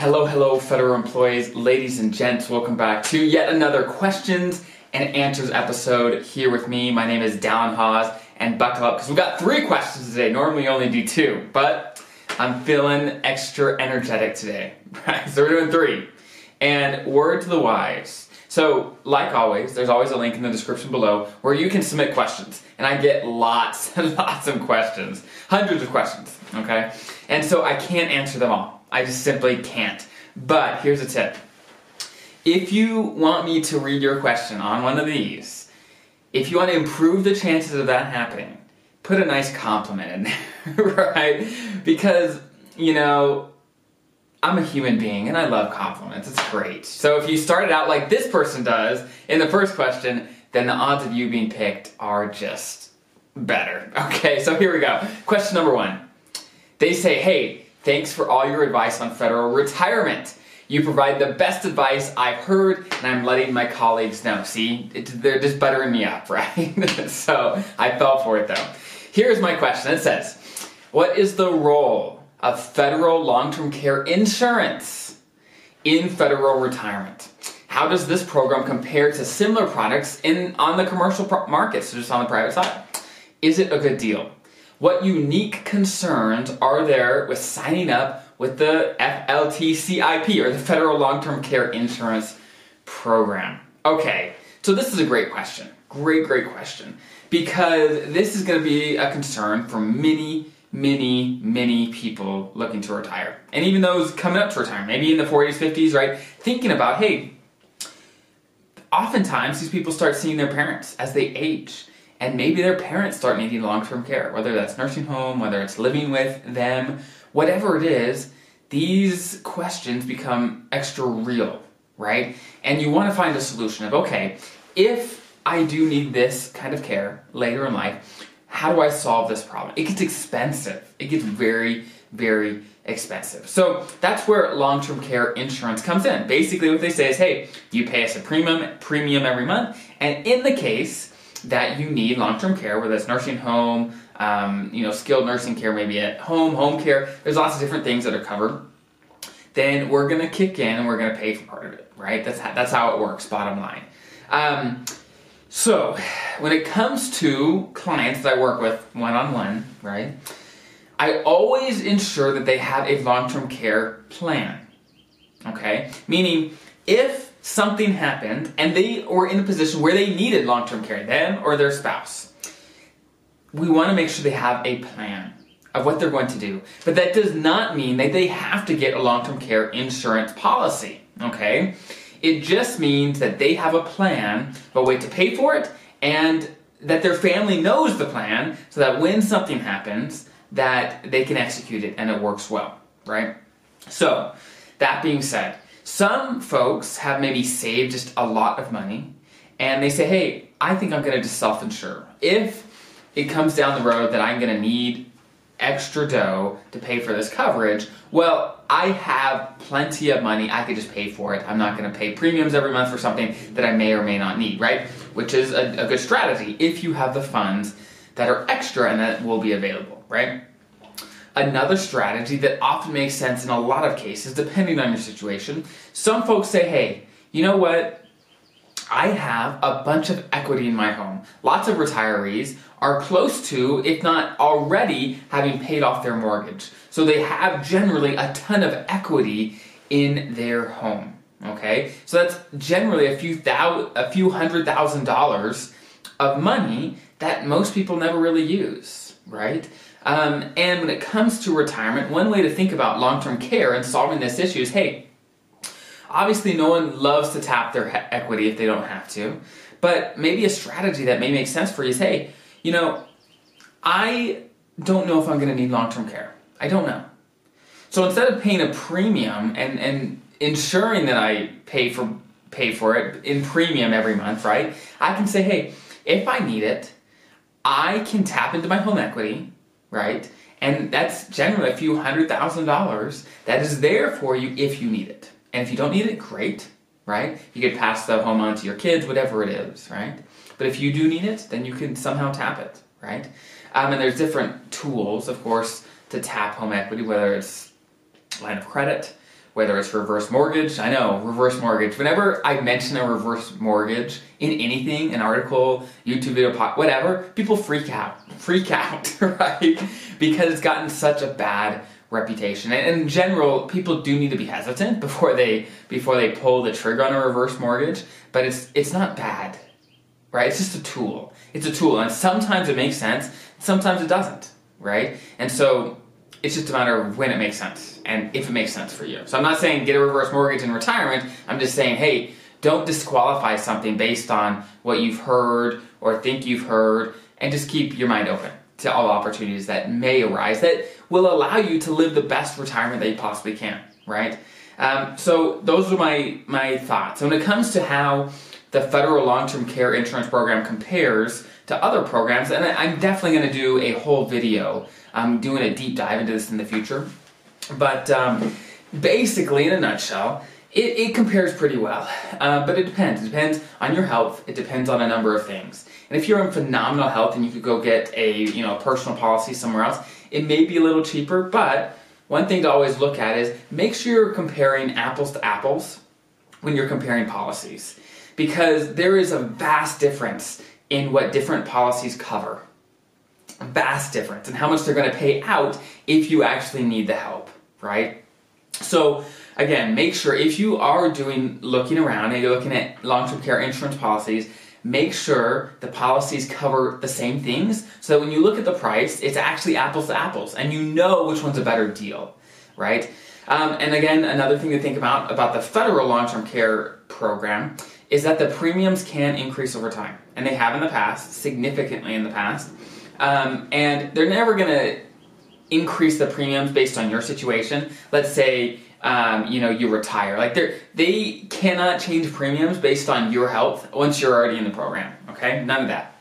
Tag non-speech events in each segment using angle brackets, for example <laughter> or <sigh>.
Hello, hello, federal employees, ladies and gents. Welcome back to yet another questions and answers episode here with me. My name is Dallen Haws, and buckle up because we've got three questions today. Normally, only do two, but I'm feeling extra energetic today. <laughs> Right? So we're doing three. And word to the wise. So, like always, there's always a link in the description below where you can submit questions. And I get lots <laughs> and lots of questions, hundreds of questions, okay? And so I can't answer them all. I just simply can't. But here's a tip. If you want me to read your question on one of these, if you want to improve the chances of that happening, put a nice compliment in there, <laughs> right? Because, you know, I'm a human being and I love compliments. It's great. So if you started out like this person does in the first question, then the odds of you being picked are just better. <laughs> Okay, so here we go. Question number one. They say, hey, thanks for all your advice on federal retirement. You provide the best advice I've heard, and I'm letting my colleagues know. See, it, they're just buttering me up, <laughs> right? so I fell for it though. Here's my question it says, What is the role of federal long term care insurance in federal retirement? How does this program compare to similar products in on the commercial pro- market, so just on the private side? Is it a good deal? What unique concerns are there with signing up with the FLTCIP or the Federal Long Term Care Insurance Program? Okay, so this is a great question. Great, great question. Because this is going to be a concern for many, many, many people looking to retire. And even those coming up to retire, maybe in the 40s, 50s, right? Thinking about, hey, oftentimes these people start seeing their parents as they age and maybe their parents start needing long-term care whether that's nursing home whether it's living with them whatever it is these questions become extra real right? And you want to find a solution of okay if i do need this kind of care later in life how do i solve this problem? It gets expensive. It gets very very expensive. So that's where long-term care insurance comes in. Basically what they say is hey you pay us a premium premium every month. And in the case that you need long-term care, whether it's nursing home, um, you know, skilled nursing care, maybe at home, home care. There's lots of different things that are covered. Then we're to kick in and we're to pay for part of it, right? That's how, that's how it works. Bottom line. Um, so when it comes to clients that I work with one-on-one, right? I always ensure that they have a long-term care plan. Okay, meaning if something happened and they were in a position where they needed long term care, them or their spouse, we want to make sure they have a plan of what they're going to do. But that does not mean that they have to get a long term care insurance policy, okay? It just means that they have a plan, a way to pay for it, and that their family knows the plan so that when something happens, that they can execute it and it works well, right? So, that being said, some folks have maybe saved just a lot of money and they say, hey, I think I'm going to just self insure. If it comes down the road that I'm going to need extra dough to pay for this coverage, well, I have plenty of money. I could just pay for it. I'm not going to pay premiums every month for something that I may or may not need, right? Which is a, a good strategy if you have the funds that are extra and that will be available, right? Another strategy that often makes sense in a lot of cases, depending on your situation, some folks say, hey, you know what? I have a bunch of equity in my home. Lots of retirees are close to, if not already, having paid off their mortgage. So they have generally a ton of equity in their home. Okay? So that's generally a few thou- a few hundred thousand dollars of money that most people never really use, right? Um, and when it comes to retirement, one way to think about long term care and solving this issue is hey, obviously no one loves to tap their he- equity if they don't have to, but maybe a strategy that may make sense for you is hey, you know, I don't know if I'm going to need long term care. I don't know. So instead of paying a premium and, and ensuring that I pay for pay for it in premium every month, right? I can say, hey, if I need it, I can tap into my home equity right? And that's generally a few hundred thousand dollars that is there for you if you need it. And if you don't need it, great, right? You could pass the home on to your kids, whatever it is, right? But if you do need it, then you can somehow tap it, right? Um, and there's different tools, of course, to tap home equity, whether it's line of credit, whether it's reverse mortgage. I know, reverse mortgage. Whenever I mention a reverse mortgage in anything, an article, YouTube video, whatever, people freak out. <laughs> Freak out, <laughs> right? Because it's gotten such a bad reputation. And in general, people do need to be hesitant <laughs> before they before they pull the trigger on a reverse mortgage, but it's it's not bad. Right? It's just a tool. It's a tool and sometimes it makes sense, sometimes it doesn't, right? And so it's just a matter of when it makes sense and if it makes sense for you. So I'm not saying get a reverse mortgage in retirement. I'm just saying, hey, don't disqualify something based on what you've heard or think you've heard and just keep your mind open to all opportunities that may arise that will allow you to live the best retirement that you possibly can, right? Um, so those are my my thoughts. When it comes to how the federal long-term care insurance program compares to other programs, and I'm definitely going to do a whole video I'm doing a deep dive into this in the future. But um, basically, in a nutshell, it, it compares pretty well. Uh, but it depends. It depends on your health. It depends on a number of things. And if you're in phenomenal health and you could go get a you know personal policy somewhere else, it may be a little cheaper. But one thing to always look at is make sure you're comparing apples to apples when you're comparing policies, because there is a vast difference in what different policies cover vast difference in how much they're going to pay out if you actually need the help, right? So again, make sure if you are doing looking around and you're looking at long-term care insurance policies, make sure the policies cover the same things so that when you look at the price, it's actually apples to apples and you know which one's a better deal, right? Um, and again, another thing to think about about the federal long-term care program is that the premiums can increase over time, and they have in the past, significantly in the past. Um, and they're never going to increase the premiums based on your situation. Let's say um, you know you retire. Like they they cannot change premiums based on your health once you're already in the program. Okay, none of that.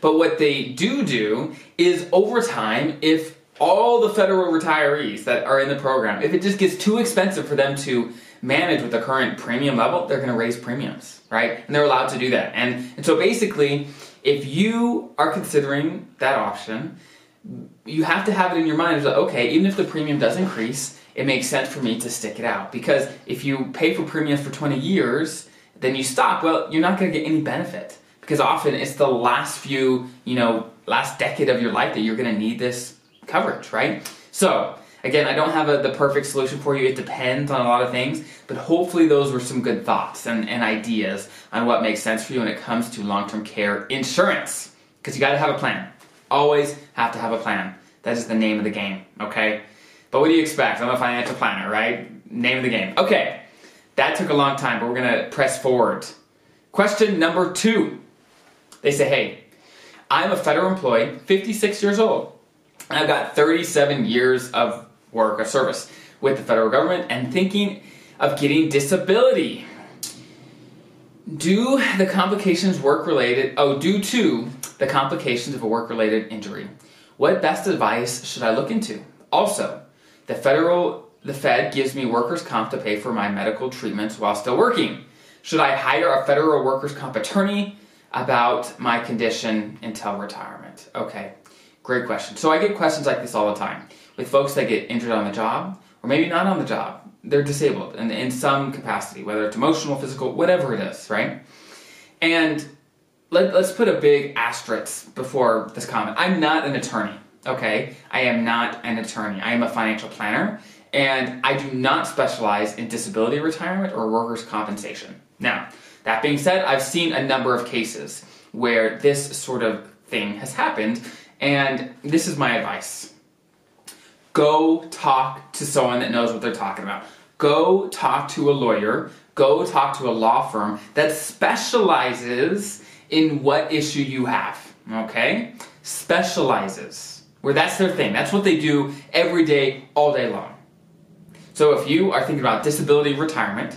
But what they do do is over time, if all the federal retirees that are in the program, if it just gets too expensive for them to manage with the current premium level, they're going to raise premiums, right? And they're allowed to do that. And, and so basically, if you are considering that option, you have to have it in your mind that, okay, even if the premium does increase, it makes sense for me to stick it out. Because if you pay for premiums for 20 years, then you stop, well, you're not going to get any benefit. Because often it's the last few, you know, last decade of your life that you're going to need this coverage, right? So, again, I don't have a, the perfect solution for you. It depends on a lot of things. But hopefully, those were some good thoughts and, and ideas on what makes sense for you when it comes to long term care insurance. Because you got to have a plan. Always have to have a plan. That is the name of the game, okay? But what do you expect? I'm a financial planner, right? Name of the game. Okay, that took a long time, but we're gonna press forward. Question number two. They say, hey, I'm a federal employee, 56 years old, I've got 37 years of work, of service with the federal government, and thinking of getting disability. Do the complications work related? Oh, due to the complications of a work related injury. What best advice should I look into? Also, the federal the Fed gives me workers' comp to pay for my medical treatments while still working. Should I hire a federal workers' comp attorney about my condition until retirement? Okay, great question. So I get questions like this all the time with folks that get injured on the job or maybe not on the job they're disabled in, in some capacity, whether it's emotional, physical, whatever it is, right? And let, us put a big asterisk before this comment. I'm not an attorney, okay? I am not an attorney. I am a financial planner, and I do not specialize in disability retirement or workers' compensation. Now, that being said, I've seen a number of cases where this sort of thing has happened, and this is my advice go talk to someone that knows what they're talking about. Go talk to a lawyer, go talk to a law firm that specializes in what issue you have. Okay? Specializes. Where that's their thing. That's what they do every day, all day long. So if you are thinking about disability retirement,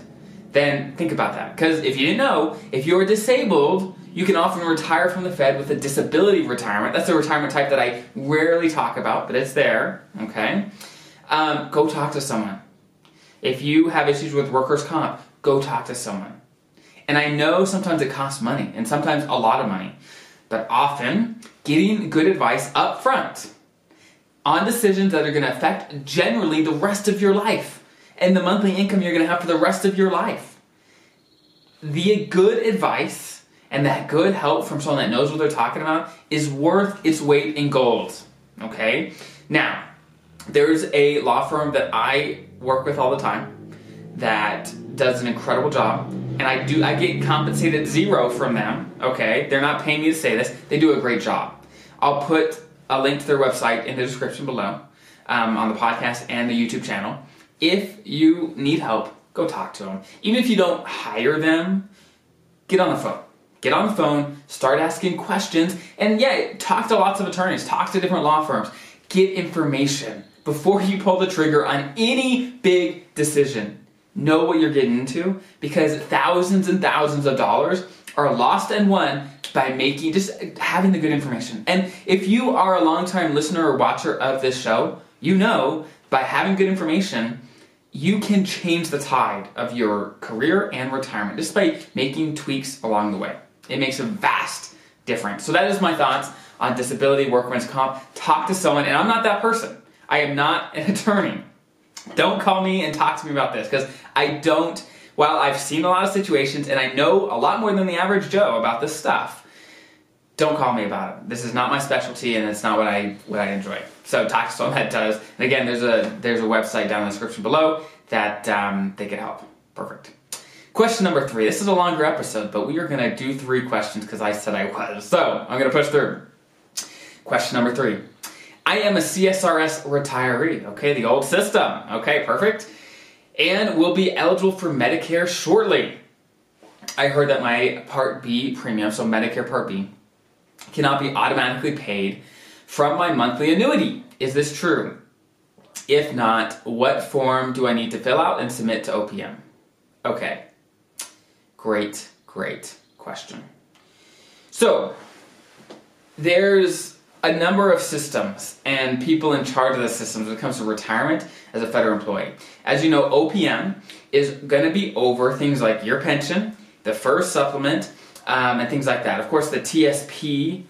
then think about that. Because if you didn't know, if you're disabled, you can often retire from the Fed with a disability retirement. That's a retirement type that I rarely talk about, but it's there, okay? Um, go talk to someone. If you have issues with workers' comp, go talk to someone. And I know sometimes it costs money, and sometimes a lot of money, but often getting good advice up front on decisions that are going to affect generally the rest of your life and the monthly income you're going to have for the rest of your life. The good advice and that good help from someone that knows what they're talking about is worth its weight in gold. Okay? Now, there's a law firm that I work with all the time that does an incredible job and I do I get compensated zero from them, okay? They're not paying me to say this. They do a great job. I'll put a link to their website in the description below um, on the podcast and the YouTube channel. If you need help, go talk to them. Even if you don't hire them, get on the phone. Get on the phone, start asking questions, and yeah, talk to lots of attorneys, talk to different law firms, get information before you pull the trigger on any big decision. Know what you're getting into because thousands and thousands of dollars are lost and won by making just having the good information. And if you are a long-time listener or watcher of this show, you know by having good information, you can change the tide of your career and retirement just by making tweaks along the way. It makes a vast difference. So that is my thoughts on disability, workman's comp. Talk to someone, and I'm not that person. I am not an <laughs> attorney. Don't call me and talk to me about this because I don't. While I've seen a lot of situations and I know a lot more than the average Joe about this stuff, don't call me about it. This is not my specialty and it's not what I what I enjoy. So talk to someone <laughs> that does. And again, there's a there's a website down in the description below that um, they can help. Perfect. Question number three. This is a longer episode, but we are going to do three questions because I said I was. So I'm going to push through. Question number three. I am a CSRS retiree, okay, the old system, okay, perfect, and will be eligible for Medicare shortly. I heard that my Part B premium, so Medicare Part B, cannot be automatically paid from my monthly annuity. Is this true? If not, what form do I need to fill out and submit to OPM? Okay, great, great question. So, there's a number of systems and people in charge of the systems when it comes to retirement as a federal employee. As you know, OPM is going to be over things like your pension, the FERS supplement, um, and things like that. Of course, the TSP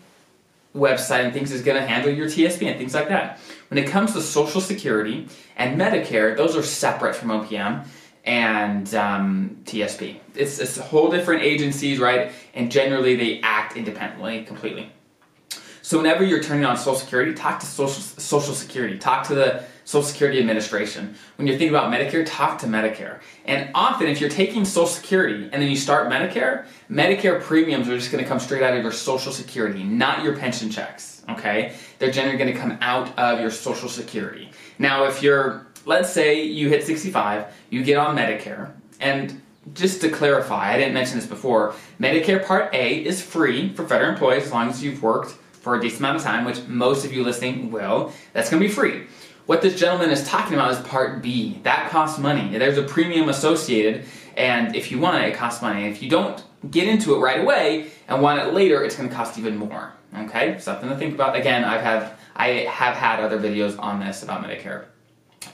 website and things is going to handle your TSP and things like that. When it comes to Social Security and Medicare, those are separate from OPM and um, TSP. It's, it's a whole different agencies, right? And generally they act independently completely. So whenever you're turning on Social Security, talk to Social, Social Security, talk to the Social Security Administration. When you're thinking about Medicare, talk to Medicare. And often, if you're taking Social Security and then you start Medicare, Medicare premiums are just going to come straight out of your Social Security, not your pension checks. Okay, they're generally going to come out of your Social Security. Now, if you're, let's say you hit 65, you get on Medicare, and just to clarify, I didn't mention this before, Medicare Part A is free for federal employees as long as you've worked for a decent amount of time, which most of you listening will, that's going to be free. What this gentleman is talking about is Part B. That costs money. There's a premium associated, and if you want it, it costs money. If you don't get into it right away and want it later, it's going to cost even more. Okay, something to think about. Again, I've I have had other videos on this about Medicare.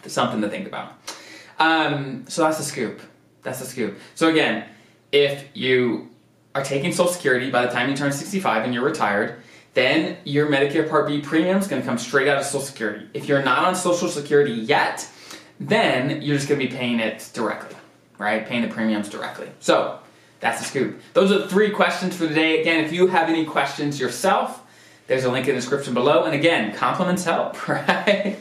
Something to think about. Um, so that's the scoop. That's the scoop. So again, if you are taking Social Security by the time you turn 65 and you're retired, then your Medicare Part B premium is going to come straight out of Social Security. If you're not on Social Security yet, then you're just going to be paying it directly, right? Paying the premiums directly. So that's the scoop. Those are the three questions for today. Again, if you have any questions yourself, there's a link in the description below. And again, compliments help, <laughs> right?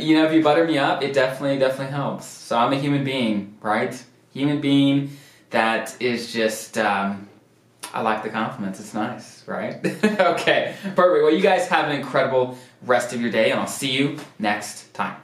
you know, if you butter me up, it definitely, definitely helps. So I'm a human being, right? Human being that is just um, I like the compliments. It's nice, right? <laughs> okay, perfect. Well, you guys have an incredible rest of your day, and I'll see you next time.